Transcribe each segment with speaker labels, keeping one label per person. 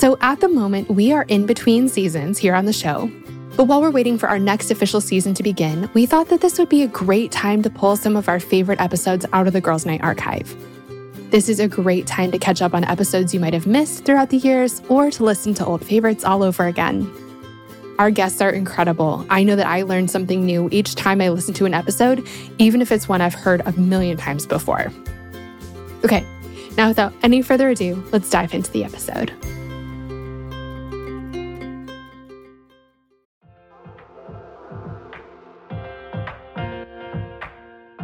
Speaker 1: So, at the moment, we are in between seasons here on the show. But while we're waiting for our next official season to begin, we thought that this would be a great time to pull some of our favorite episodes out of the Girls' Night archive. This is a great time to catch up on episodes you might have missed throughout the years or to listen to old favorites all over again. Our guests are incredible. I know that I learn something new each time I listen to an episode, even if it's one I've heard a million times before. Okay, now without any further ado, let's dive into the episode.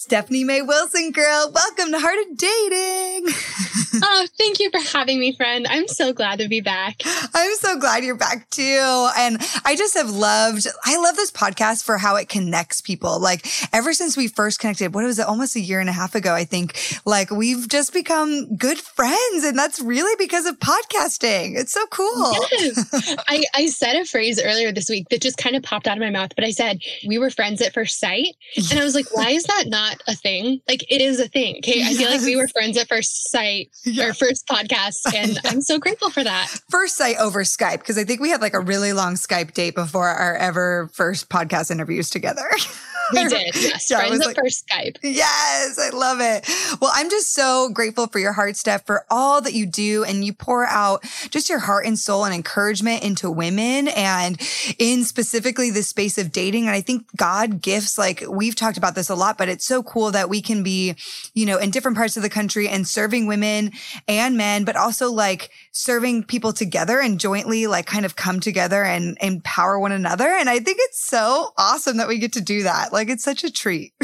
Speaker 2: Stephanie May Wilson, girl, welcome to Heart of Dating.
Speaker 3: oh, thank you for having me, friend. I'm so glad to be back.
Speaker 2: I'm so glad you're back too. And I just have loved, I love this podcast for how it connects people. Like ever since we first connected, what was it? Almost a year and a half ago, I think, like we've just become good friends. And that's really because of podcasting. It's so cool.
Speaker 3: Yes. I, I said a phrase earlier this week that just kind of popped out of my mouth, but I said, we were friends at first sight. And I was like, why is that not not a thing. Like it is a thing. Okay. Yes. I feel like we were friends at first sight, yeah. our first podcast. And I'm so grateful for that.
Speaker 2: First sight over Skype, because I think we had like a really long Skype date before our ever first podcast interviews together.
Speaker 3: We did. Yes. Yeah, Friends at like, first Skype.
Speaker 2: Yes. I love it. Well, I'm just so grateful for your heart, Steph, for all that you do. And you pour out just your heart and soul and encouragement into women and in specifically the space of dating. And I think God gifts, like we've talked about this a lot, but it's so cool that we can be, you know, in different parts of the country and serving women and men, but also like serving people together and jointly like kind of come together and empower one another. And I think it's so awesome that we get to do that. Like it's such a treat.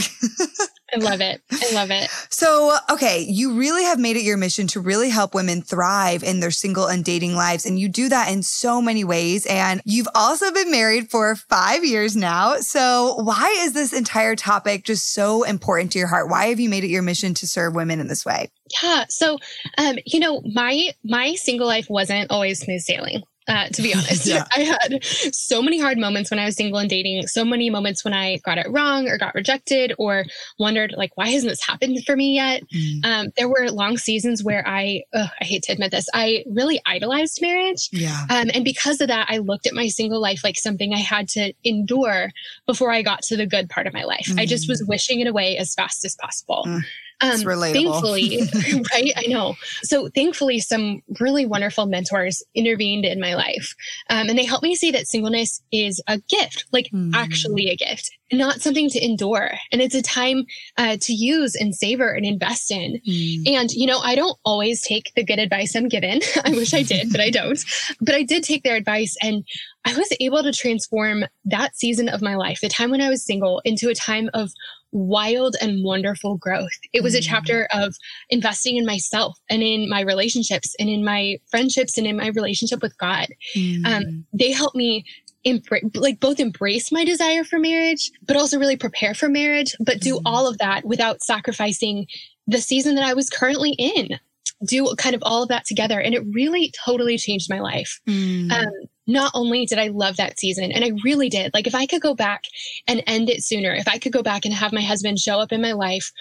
Speaker 3: I love it. I love it.
Speaker 2: So, okay, you really have made it your mission to really help women thrive in their single and dating lives. And you do that in so many ways. And you've also been married for five years now. So, why is this entire topic just so important to your heart? Why have you made it your mission to serve women in this way?
Speaker 3: Yeah. So, um, you know, my my single life wasn't always smooth sailing. Uh, to be honest, yeah. I had so many hard moments when I was single and dating. So many moments when I got it wrong or got rejected or wondered, like, why hasn't this happened for me yet? Mm. Um, there were long seasons where I, ugh, I hate to admit this, I really idolized marriage.
Speaker 2: Yeah.
Speaker 3: Um, and because of that, I looked at my single life like something I had to endure before I got to the good part of my life. Mm. I just was mm. wishing it away as fast as possible. Mm.
Speaker 2: Um,
Speaker 3: thankfully, right? I know. So thankfully, some really wonderful mentors intervened in my life. Um, and they helped me see that singleness is a gift, like mm. actually a gift, not something to endure. And it's a time uh, to use and savor and invest in. Mm. And, you know, I don't always take the good advice I'm given. I wish I did, but I don't. But I did take their advice and I was able to transform that season of my life, the time when I was single, into a time of wild and wonderful growth. It was a mm. chapter of investing in myself and in my relationships and in my friendships and in my relationship with God. Mm. Um, they helped me embra- like both embrace my desire for marriage, but also really prepare for marriage, but do mm. all of that without sacrificing the season that I was currently in do kind of all of that together. And it really totally changed my life. Mm. Um, not only did I love that season, and I really did, like if I could go back and end it sooner, if I could go back and have my husband show up in my life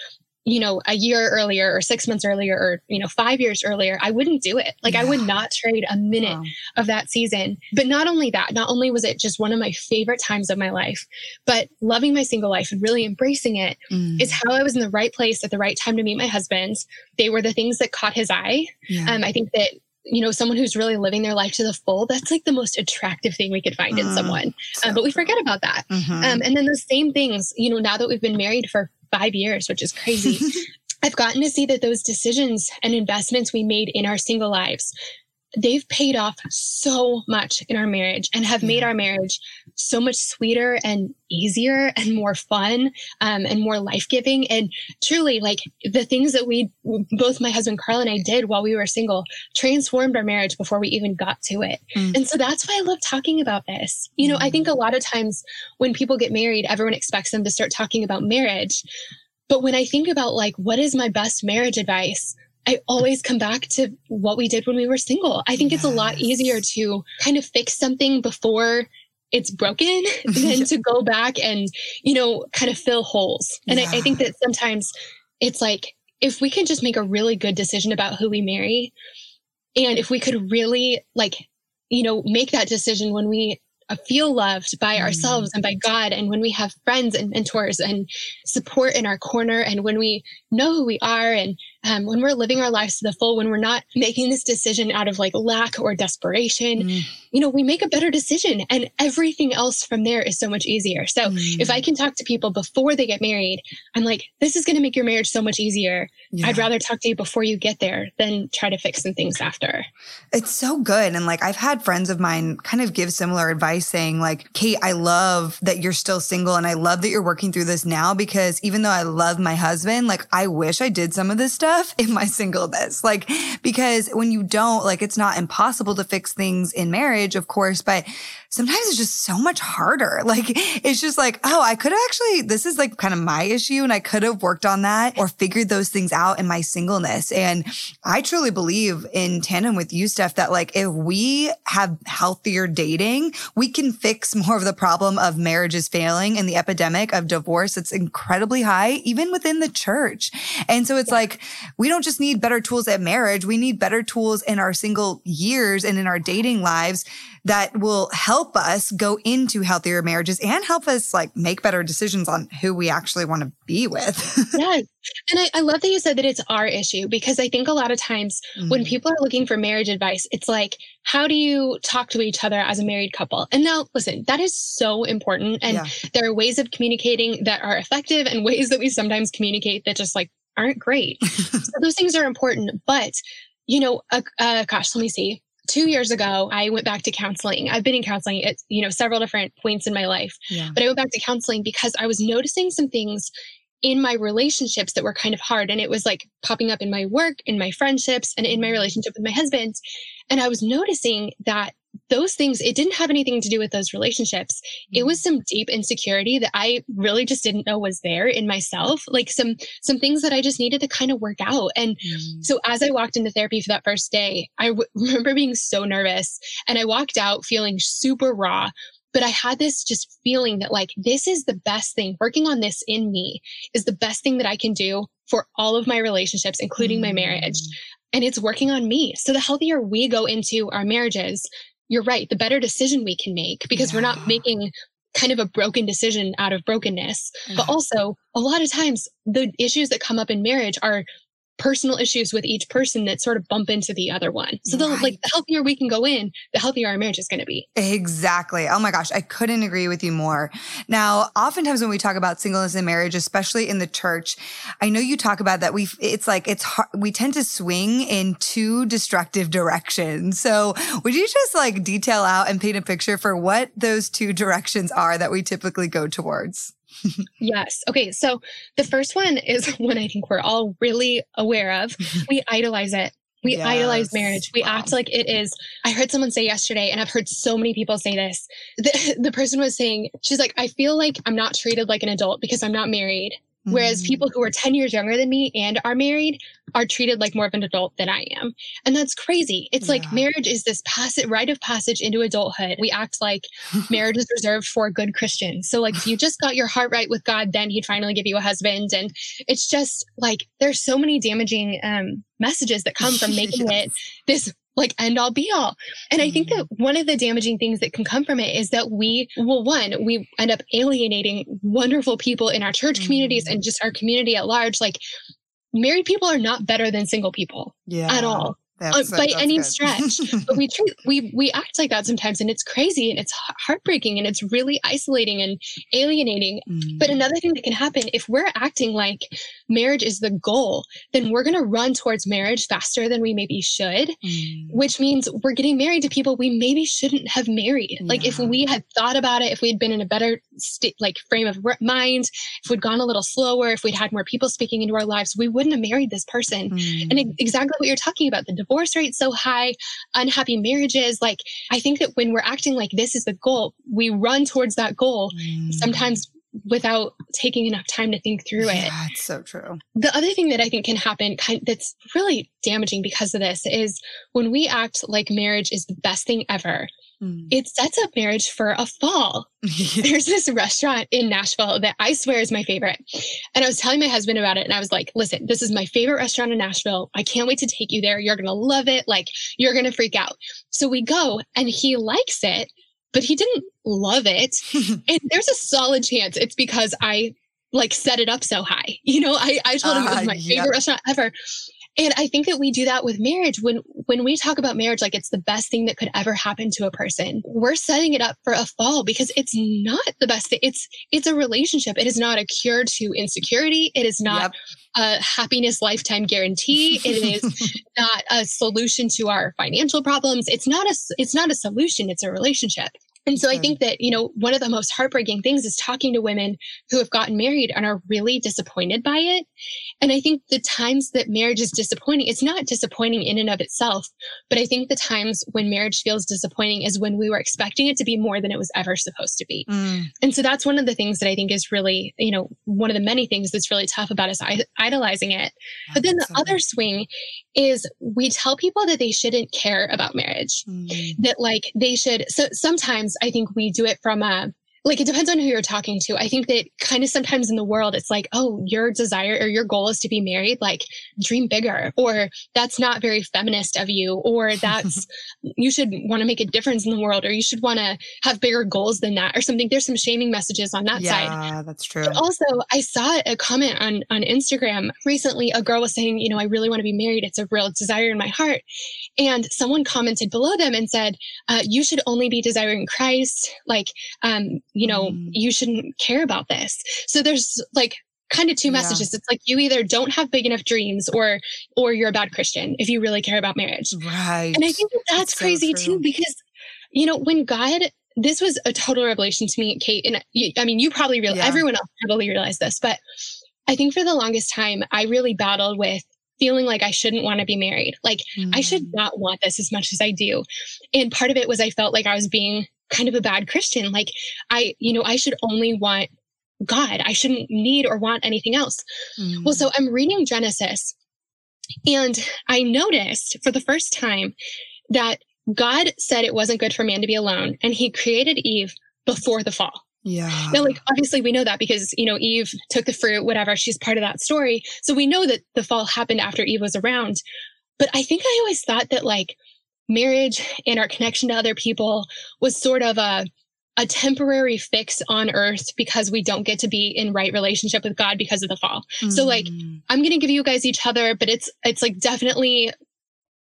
Speaker 3: you know, a year earlier or six months earlier or, you know, five years earlier, I wouldn't do it. Like yeah. I would not trade a minute wow. of that season. But not only that, not only was it just one of my favorite times of my life, but loving my single life and really embracing it mm. is how I was in the right place at the right time to meet my husband. They were the things that caught his eye. Yeah. Um, I think that you know, someone who's really living their life to the full, that's like the most attractive thing we could find in mm, someone. So um, but we forget about that. Mm-hmm. Um, and then the same things, you know, now that we've been married for five years, which is crazy. I've gotten to see that those decisions and investments we made in our single lives, they've paid off so much in our marriage and have made our marriage so much sweeter and easier and more fun um, and more life giving. And truly, like the things that we, both my husband Carl and I did while we were single, transformed our marriage before we even got to it. Mm. And so that's why I love talking about this. You know, mm. I think a lot of times when people get married, everyone expects them to start talking about marriage. But when I think about like, what is my best marriage advice? I always come back to what we did when we were single. I think yes. it's a lot easier to kind of fix something before it's broken than to go back and, you know, kind of fill holes. And yeah. I, I think that sometimes it's like, if we can just make a really good decision about who we marry, and if we could really like, you know, make that decision when we feel loved by mm-hmm. ourselves and by God. And when we have friends and mentors and support in our corner, and when we know who we are, and um, when we're living our lives to the full, when we're not making this decision out of like lack or desperation, mm. you know, we make a better decision. And everything else from there is so much easier. So mm. if I can talk to people before they get married, I'm like, this is going to make your marriage so much easier. Yeah. I'd rather talk to you before you get there than try to fix some things after.
Speaker 2: It's so good. And like, I've had friends of mine kind of give similar advice saying, like, Kait, I love that you're still single and I love that you're working through this now because even though I love my husband, like, I wish I did some of this stuff stuff in my singleness. Like, because when you don't, like, it's not impossible to fix things in marriage, of course, but sometimes it's just so much harder. Like, it's just like, oh, I could have actually, this is like kind of my issue and I could have worked on that or figured those things out in my singleness. And I truly believe in tandem with you, Steph, that like if we have healthier dating, we can fix more of the problem of marriages failing and the epidemic of divorce that's incredibly high, even within the church. And so it's yeah. like, we don't just need better tools at marriage. We need better tools in our single years and in our dating lives that will help us go into healthier marriages and help us like make better decisions on who we actually want to be with.
Speaker 3: yes. And I, I, love that you said that it's our issue because I think a lot of times mm-hmm. when people are looking for marriage advice, it's like, how do you talk to each other as a married couple? And now, listen, that is so important. And yeah. there are ways of communicating that are effective and ways that we sometimes communicate that just like aren't great. so those things are important. But, you know, uh, uh, gosh, let me see two years ago, I went back to counseling. I've been in counseling at, you know, several different points in my life, yeah. but I went back to counseling because I was noticing some things in my relationships that were kind of hard. And it was like popping up in my work, in my friendships, and in my mm-hmm. relationship with my husband. And I was noticing that those things, it didn't have anything to do with those relationships. Mm-hmm. It was mm. some deep insecurity that I really just didn't know was there in myself, like some some things that I just needed to kind of work out. And mm-hmm. so as I walked into therapy for that first day, I w- remember being so nervous and I walked out feeling super raw. But I had this just feeling that like this is the best thing. Working on this in me is the best thing that I can do for all of my relationships, including mm-hmm. my marriage mm. and it's working on me. So the healthier we go into our marriages, you're right, the better decision we can make because yeah. we're not making kind of a broken decision out of brokenness. Yeah. But mm-hmm. also, a lot of times, the issues that come up in marriage are personal issues with each person that sort of bump into the other one. So the right. like the healthier we can go in, the healthier our marriage is going to be.
Speaker 2: Exactly. Oh my gosh, I couldn't agree with you more. Now, oftentimes when we talk about singleness and marriage, especially in the church, I know you talk about that we it's like it's hard, we tend to swing in two destructive directions. So, would you just like detail out and paint a picture for what those two directions are that we typically go towards?
Speaker 3: Yes. Okay. So the first one is one I think we're all really aware of. We idolize it. We yes. idolize marriage. We wow. act like it is. I heard someone say yesterday, and I've heard so many people say this. The, the person was saying, she's like, I feel like I'm not treated like an adult because I'm not married. Whereas mm. people who are 10 years younger than me and are married are treated like more of an adult than I am. And that's crazy. It's yeah. like marriage is this passive rite of passage into adulthood. We act like marriage is reserved for good Christians. So like if you just got your heart right with God, then he'd finally give you a husband. And it's just like there's so many damaging um, messages that come from making yes. it this like end all be all. And I think that mm-hmm. one of the damaging things that can come from it is that we, well, one, we end up alienating wonderful people in our church communities and mm-hmm. just our community at large. Like married people are not better than single people yeah. at all. Uh, by any good. stretch. but we treat, we we act like that sometimes, and it's crazy and it's heartbreaking and it's really isolating and alienating. Mm. But another thing that can happen if we're acting like marriage is the goal, then we're going to run towards marriage faster than we maybe should, mm. which means we're getting married to people we maybe shouldn't have married. Yeah. Like if we had thought about it, if we'd been in a better state, like frame of mind, if we'd gone a little slower, if we'd had more people speaking into our lives, we wouldn't have married this person. Mm. And exactly what you're talking about, the divorce rate so high, unhappy marriages. Like, I think that when we're acting like this is the goal, we run towards that goal. Mm. Sometimes without taking enough time to think through
Speaker 2: yeah,
Speaker 3: it.
Speaker 2: it's so true.
Speaker 3: The other thing that I think can happen kind that's really damaging because of this is when we act like marriage is the best thing ever, mm. it sets up marriage for a fall. There's this restaurant in Nashville that I swear is my favorite. And I was telling my husband about it and I was like, listen, this is my favorite restaurant in Nashville. I can't wait to take you there. You're going to love it. Like, you're going to freak out. So we go and he likes it but he didn't love it. and there's a solid chance it's because I like set it up so high. You know, I, I told him uh, it was uh, my yep. favorite restaurant ever. And I think that we do that with marriage. When when we talk about marriage like it's the best thing that could ever happen to a person, we're setting it up for a fall because it's not the best thing. It's it's a relationship. It is not a cure to insecurity. It is not yep. a happiness lifetime guarantee. It is not a solution to our financial problems. It's not a it's not a solution. It's a relationship. And so I think that, you know, one of the most heartbreaking things is talking to women who have gotten married and are really disappointed by it. And I think the times that marriage is disappointing, it's not disappointing in and of itself, but I think the times when marriage feels disappointing is when we were expecting it to be more than it was ever supposed to be. Mm. And so that's one of the things that I think is really, you know, one of the many things that's really tough about us idolizing it. But then the other swing is we tell people that they shouldn't care about marriage, mm. that like they should. So sometimes I think we do it from a like it depends on who you're talking to. I think that kind of sometimes in the world, it's like, oh, your desire or your goal is to be married, like dream bigger, or that's not very feminist of you, or that's you should want to make a difference in the world, or you should want to have bigger goals than that, or something. There's some shaming messages on that
Speaker 2: yeah,
Speaker 3: side.
Speaker 2: Yeah, that's true.
Speaker 3: But also, I saw a comment on on Instagram recently. A girl was saying, you know, I really want to be married. It's a real desire in my heart. And someone commented below them and said, uh, you should only be desiring Christ. Like, um, you know, mm. you shouldn't care about this. So there's like kind of two messages. Yeah. It's like you either don't have big enough dreams or or you're a bad Christian if you really care about marriage.
Speaker 2: Right.
Speaker 3: And I think that that's, that's crazy so too because you know, when God this was a total revelation to me, Kait, and you, I mean, you probably realize yeah. everyone else probably realized this, but I think for the longest time, I really battled with feeling like I shouldn't want to be married. Like mm. I should mm. not want this as much as I do. And part of it was I felt like I was being kind of a bad Christian. Like I, you know, I should only want God. I shouldn't need or want anything else. Mm. Well, so I'm reading Genesis and I noticed for the first time that God said it wasn't good for man to be alone and he created Eve before the fall.
Speaker 2: Yeah.
Speaker 3: Now, like, obviously, we know that because, you know, Eve took the fruit, whatever, she's part of that story. So we know that the fall happened after Eve was around. But I think I always thought that, like, marriage and our connection to other people was sort of a a temporary fix on earth because we don't get to be in right relationship with God because of the fall. Mm. So like mm. I'm going to give you guys each other but it's it's like definitely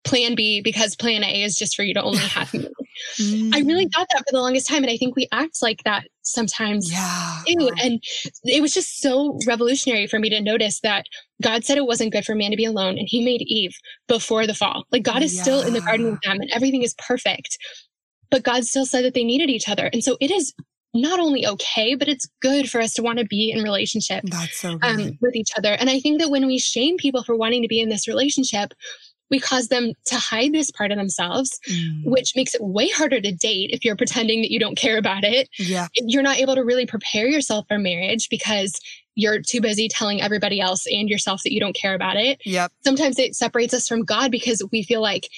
Speaker 3: plan B because plan A is just for you to only have me. Mm. I really thought that for the longest time. And I think we act like that sometimes
Speaker 2: yeah.
Speaker 3: And it was just so revolutionary for me to notice that God said it wasn't good for man to be alone. And he made Eve before the fall. Like God is yeah. still in the garden with them and everything is perfect. But God still said that they needed each other. And so it is not only okay, but it's good for us to want to be in relationship
Speaker 2: so
Speaker 3: um, with each other. And I think that when we shame people for wanting to be in this relationship, we cause them to hide this part of themselves, mm. which makes it way harder to date if you're pretending that you don't care about it.
Speaker 2: Yeah.
Speaker 3: You're not able to really prepare yourself for marriage because you're too busy telling everybody else and yourself that you don't care about it.
Speaker 2: Yep.
Speaker 3: Sometimes it separates us from God because we feel like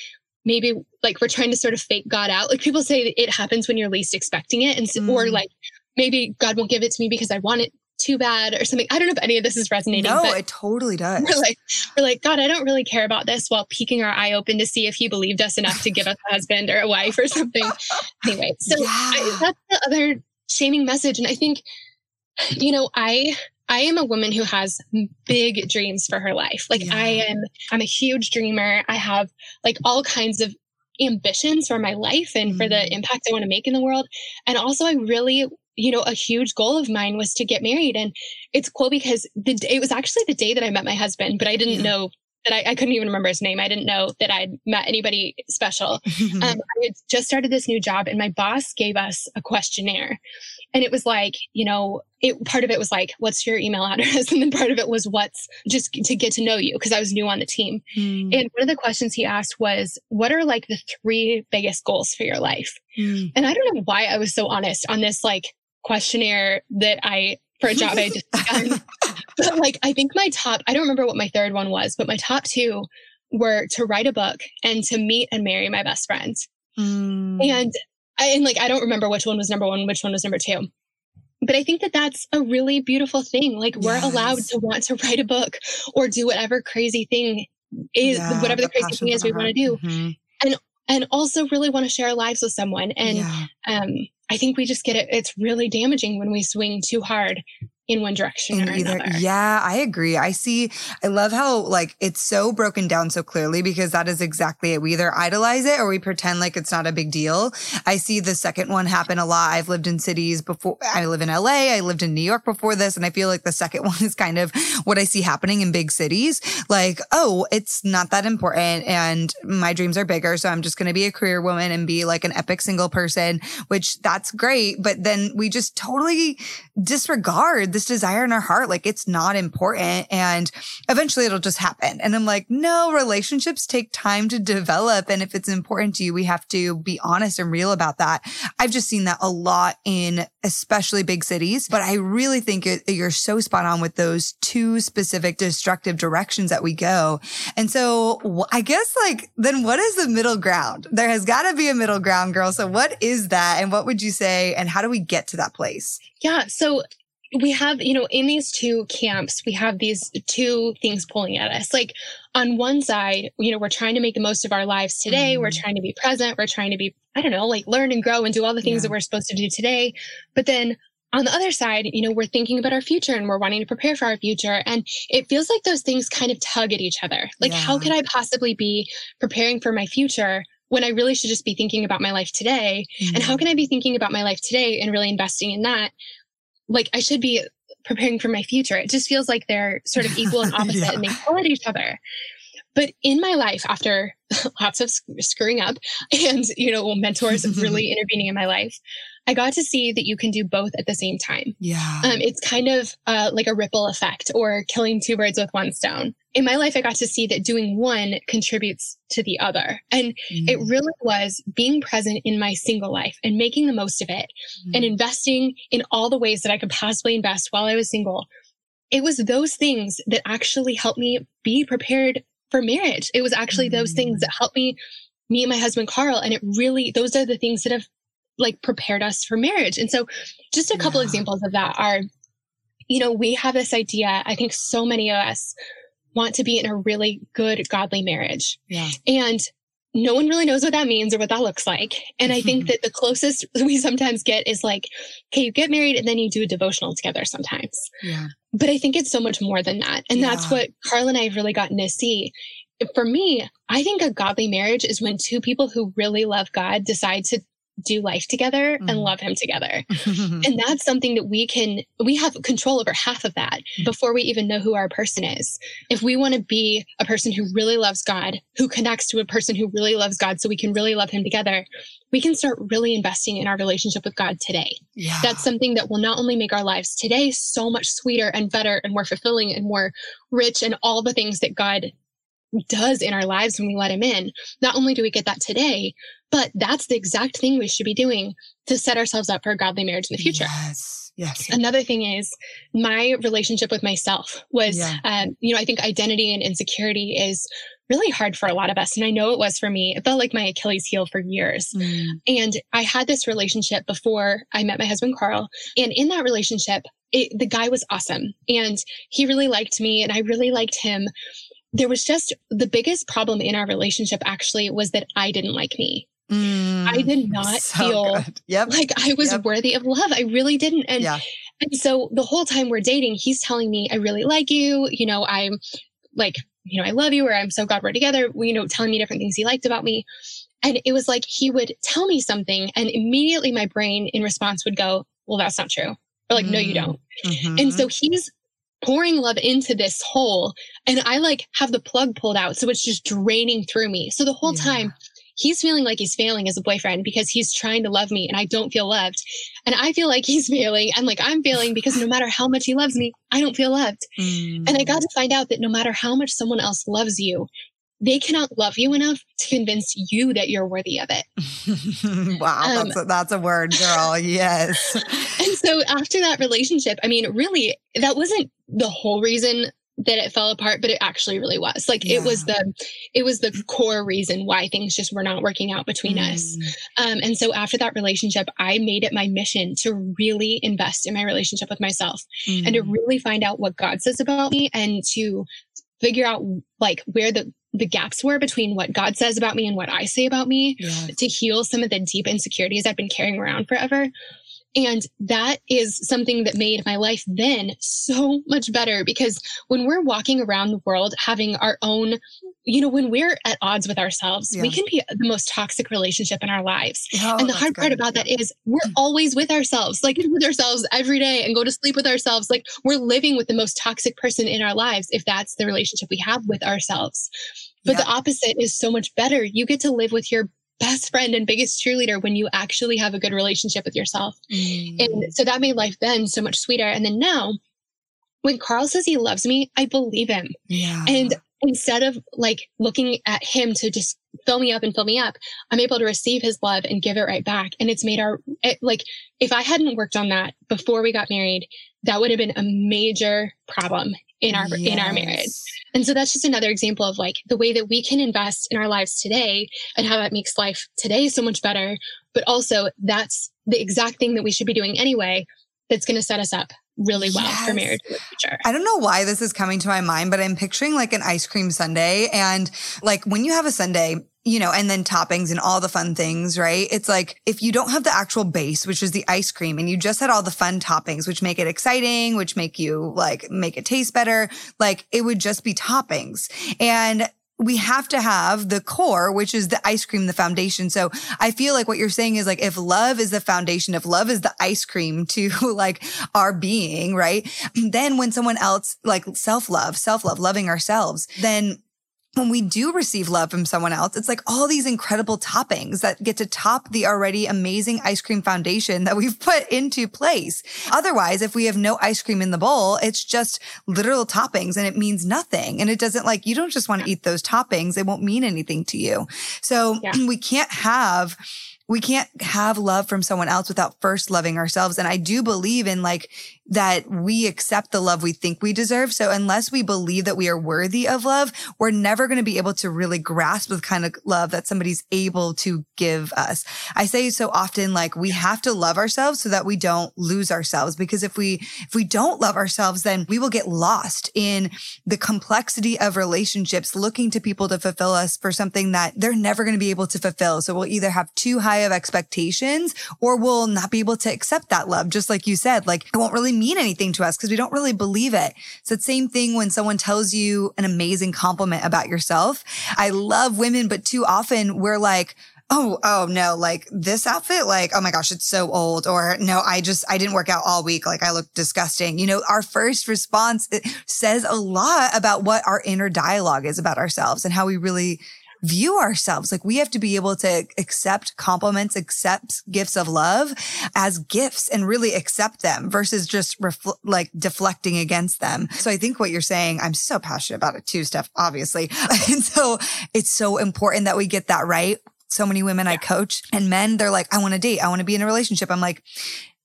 Speaker 3: maybe like we're trying to sort of fake God out. Like people say it happens when you're least expecting it and mm. or like maybe God won't give it to me because I want it too bad or something. I don't know if any of this is resonating.
Speaker 2: No, it totally does.
Speaker 3: We're like, we're like, God, I don't really care about this while peeking our eye open to see if he believed us enough to give us a husband or a wife or something. anyway, so yeah. I, that's the other shaming message. And I think, you know, I I am a woman who has big dreams for her life. Like yeah. I am, I'm a huge dreamer. I have like all kinds of ambitions for my life and mm. for the mm. impact I want to make in the world. And also I really you know, a huge goal of mine was to get married. And it's cool because the it was actually the day that I met my husband, but I didn't yeah. know that I, I, couldn't even remember his name. I didn't know that I'd met anybody special. um, I had just started this new job, and my boss gave us a questionnaire. And it was like, you know, it part of it was like, what's your email address? And then part of it was what's just to get to know you because I was new on the team. Mm. And one of the questions he asked was, what are like the three biggest goals for your life? Mm. And I don't know why I was so honest on this like questionnaire that I for a job I just done. but like, I think my top, I don't remember what my third one was, but my top two were to write a book and to meet and marry my best friend. Mm. And I, and like, I don't remember which one was number one, which one was number two. But I think that that's a really beautiful thing. Like we're yes. allowed to want to write a book or do whatever crazy thing is, yeah, whatever the, the crazy thing is we want to do. Mm-hmm. And and also really want to share our lives with someone. And yeah. um, I think we just get it. It's really damaging when we swing too hard in one direction in or either, another.
Speaker 2: Yeah, I agree. I see. I love how like it's so broken down so clearly because that is exactly it. We either idolize it or we pretend like it's not a big deal. I see the second one happen a lot. I've lived in cities before. I live in LA. I lived in New York before this. And I feel like the second one is kind of what I see happening in big cities. Like, oh, it's not that important. And my dreams are bigger. So I'm just going to be a career woman and be like an epic single person, which that's great. But then we just totally disregard this desire in our heart. Like it's not important. And eventually it'll just happen. And I'm like, no, relationships take time to develop. And if it's important to you, we have to be honest and real about that. I've just seen that a lot in especially big cities, but I really think you're so spot on with those two specific destructive directions that we go. And so I guess like, then what is the middle ground? There has got to be a middle ground, girl. So what is that? And what would you say? And how do we get to that place?
Speaker 3: Yeah. So we have, you know, in these two camps, we have these two things pulling at us. Like on one side, you know, we're trying to make the most of our lives today. Mm. We're trying to be present. We're trying to be, I don't know, like learn and grow and do all the things yeah. that we're supposed to do today. But then on the other side, you know, we're thinking about our future and we're wanting to prepare for our future. And it feels like those things kind of tug at each other. Like, yeah. how could I possibly be preparing for my future when I really should just be thinking about my life today? Mm. And how mm-hmm. can I be thinking about my life today and really investing in that like I should be preparing for my future. It just feels like they're sort of equal and opposite yeah. and they pull at each other. But in my life, after lots of screwing up and, you know, mentors really intervening in my life, I got to see that you can do both at the same time.
Speaker 2: Yeah.
Speaker 3: Um, it's kind of uh, like a ripple effect or killing two birds with one stone. In my life, I got to see that doing one contributes to the other. And mm. it really was being present in my single life and making the most of it mm. and investing in all the ways that I could possibly invest while I was single. It was those things that actually helped me be prepared for marriage. It was actually mm. those things mm. that helped me meet my husband, Carl. And it really, those are the things that have like prepared us for marriage. And so just a couple yeah. examples of that are, you know, we have this idea, I think so many of us want to be in a really good, godly marriage.
Speaker 2: Yeah.
Speaker 3: And no one really knows what that means or what that looks like. And I think that the closest we sometimes get is like, okay, you get married and then you do a devotional together sometimes.
Speaker 2: Yeah.
Speaker 3: But I think it's so much more than that. And yeah. that's what Carl and I have really gotten to see. For me, I think a godly marriage is when two people who really love God decide to do life together mm. and love him together. and that's something that we can, we have control over half of that mm. before we even know who our person is. If we want to be a person who really loves God, who connects to a person who really loves God so we can really love him together, we can start really investing in our relationship with God today.
Speaker 2: Yeah.
Speaker 3: That's something that will not only make our lives today so much sweeter and better and more fulfilling and more rich and all the things that God does in our lives when we let him in. Not only do we get that today, but that's the exact thing we should be doing to set ourselves up for a godly marriage in the future.
Speaker 2: Yes. Yes.
Speaker 3: Another thing is my relationship with myself was, yeah. um, you know, I think identity and insecurity is really hard for a lot of us. And I know it was for me. It felt like my Achilles heel for years. Mm. And I had this relationship before I met my husband, Carl. And in that relationship, it, the guy was awesome and he really liked me and I really liked him there was just the biggest problem in our relationship actually was that I didn't like me. Mm, I did not so feel yep. like I was yep. worthy of love. I really didn't. And, yeah. and so the whole time we're dating, he's telling me, I really like you. You know, I'm like, you know, I love you, or I'm so glad we're together. You know, telling me different things he liked about me. And it was like he would tell me something, and immediately my brain in response would go, Well, that's not true. Or like, mm, no, you don't. Mm-hmm. And so he's pouring love into this hole and I like have the plug pulled out. So it's just draining through me. So the whole yeah. time he's feeling like he's failing as a boyfriend because he's trying to love me and I don't feel loved. And I feel like he's failing and like I'm failing because no matter how much he loves me, I don't feel loved. Mm. And I got to find out that no matter how much someone else loves you, they cannot love you enough to convince you that you're worthy of
Speaker 2: it. wow, um, that's, a, that's a word, girl. yes.
Speaker 3: And so after that relationship, I mean, really, that wasn't the whole reason that it fell apart but it actually really was like yeah. it was the it was the core reason why things just were not working out between mm. us um, and so after that relationship i made it my mission to really invest in my relationship with myself mm. and to mm. really find out what god says about me and to figure out like where the the gaps were between what God says about me and what I say about me to heal some of the deep insecurities I've been carrying around forever. And that is something that made my life then so much better because when we're walking around the world having our own, you know, when we're at odds with ourselves, yeah. we can be the most toxic relationship in our lives. Oh, and the hard part about that is we're always with ourselves, like with ourselves every day and go to sleep with ourselves. Like we're living with the most toxic person in our lives if that's the relationship we have with ourselves. But yeah. the opposite is so much better. You get to live with your best friend and biggest cheerleader when you actually have a good relationship with yourself. Mm. And so that made life then so much sweeter. And then now, when Carl says he loves me, I believe him.
Speaker 2: Yeah.
Speaker 3: And instead of like looking at him to just fill me up and fill me up, I'm able to receive his love and give it right back. And it's made our, it, like, if I hadn't worked on that before we got married, that would have been a major problem in our, yes. in our marriage. And so that's just another example of like the way that we can invest in our lives today and how that makes life today so much better. But also that's the exact thing that we should be doing anyway that's going to set us up really well yes. for marriage in the future.
Speaker 2: I don't know why this is coming to my mind, but I'm picturing like an ice cream sundae. And like when you have a sundae, you know, and then toppings and all the fun things, right? It's like if you don't have the actual base, which is the ice cream, and you just had all the fun toppings, which make it exciting, which make you like make it taste better, like it would just be toppings. And we have to have the core, which is the ice cream, the foundation. So I feel like what you're saying is like, if love is the foundation, if love is the ice cream to like our being, right? Then when someone else like self love, self love, loving ourselves, then when we do receive love from someone else, it's like all these incredible toppings that get to top the already amazing ice cream foundation that we've put into place. Otherwise, if we have no ice cream in the bowl, it's just literal toppings and it means nothing. And it doesn't like, you don't just want to eat those toppings. It won't mean anything to you. So yeah. we can't have we can't have love from someone else without first loving ourselves. And I do believe in like that we accept the love we think we deserve. So unless we believe that we are worthy of love, we're never going to be able to really grasp the kind of love that somebody's able to give us. I say so often, like we have to love ourselves so that we don't lose ourselves. Because if we, if we don't love ourselves, then we will get lost in the complexity of relationships, looking to people to fulfill us for something that they're never going to be able to fulfill. So we'll either have too high of expectations or we'll not be able to accept that love. Just like you said, like it won't really mean anything to us because we don't really believe it. It's the same thing when someone tells you an amazing compliment about yourself. I love women, but too often we're like, oh, oh no, like this outfit, like, oh my gosh, it's so old. Or no, I just, I didn't work out all week. Like I look disgusting. You know, our first response says a lot about what our inner dialogue is about ourselves and how we really view ourselves. Like we have to be able to accept compliments, accept gifts of love as gifts and really accept them versus just refl- like deflecting against them. So I think what you're saying, I'm so passionate about it too, Steph, obviously. and so it's so important that we get that right. So many women yeah. I coach and men, they're like, I want to date. I want to be in a relationship. I'm like,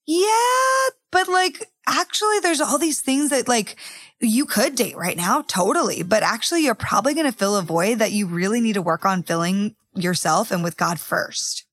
Speaker 2: yeah, but like, actually there's all these things that like, you could date right now, totally. But actually, you're probably going to fill a void that you really need to work on filling yourself and with God first.